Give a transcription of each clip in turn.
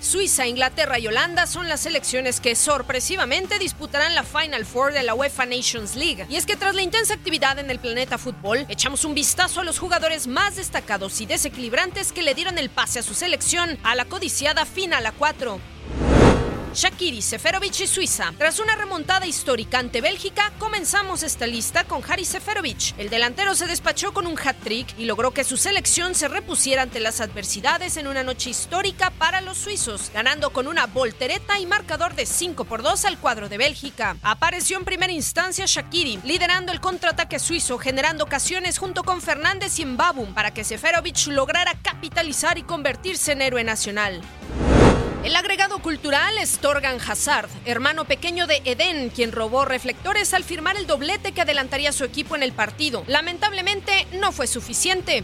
Suiza, Inglaterra y Holanda son las selecciones que sorpresivamente disputarán la Final Four de la UEFA Nations League. Y es que tras la intensa actividad en el planeta fútbol, echamos un vistazo a los jugadores más destacados y desequilibrantes que le dieron el pase a su selección a la codiciada Final a 4. Shakiri, Seferovic y Suiza. Tras una remontada histórica ante Bélgica, comenzamos esta lista con Haris Seferovic. El delantero se despachó con un hat-trick y logró que su selección se repusiera ante las adversidades en una noche histórica para los suizos, ganando con una voltereta y marcador de 5 por 2 al cuadro de Bélgica. Apareció en primera instancia Shakiri, liderando el contraataque suizo, generando ocasiones junto con Fernández y Mbabum para que Seferovic lograra capitalizar y convertirse en héroe nacional. El agregado cultural es Torgan Hazard, hermano pequeño de Eden, quien robó reflectores al firmar el doblete que adelantaría su equipo en el partido. Lamentablemente no fue suficiente.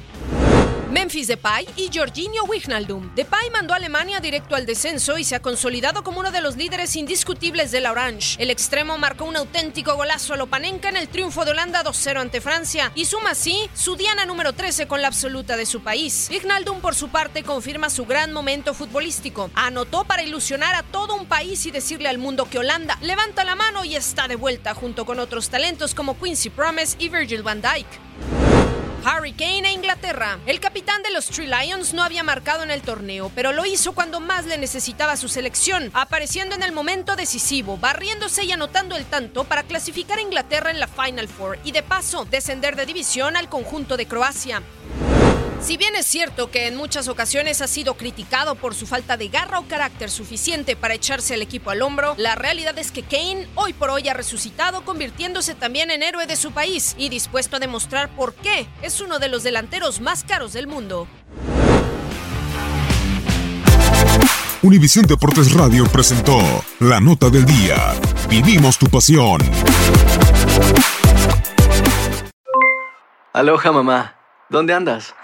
Memphis Depay y Jorginho Wijnaldum. Depay mandó a Alemania directo al descenso y se ha consolidado como uno de los líderes indiscutibles de la Orange. El extremo marcó un auténtico golazo a Lopanenka en el triunfo de Holanda 2-0 ante Francia y suma así su diana número 13 con la absoluta de su país. Wijnaldum por su parte confirma su gran momento futbolístico. Anotó para ilusionar a todo un país y decirle al mundo que Holanda levanta la mano y está de vuelta junto con otros talentos como Quincy Promes y Virgil van Dijk. Harry Kane e Inglaterra. El capitán de los Three Lions no había marcado en el torneo, pero lo hizo cuando más le necesitaba su selección, apareciendo en el momento decisivo, barriéndose y anotando el tanto para clasificar a Inglaterra en la Final Four y de paso descender de división al conjunto de Croacia. Si bien es cierto que en muchas ocasiones ha sido criticado por su falta de garra o carácter suficiente para echarse el equipo al hombro, la realidad es que Kane hoy por hoy ha resucitado convirtiéndose también en héroe de su país y dispuesto a demostrar por qué es uno de los delanteros más caros del mundo. Univisión Deportes Radio presentó La Nota del Día. Vivimos tu pasión. Aloha mamá. ¿Dónde andas?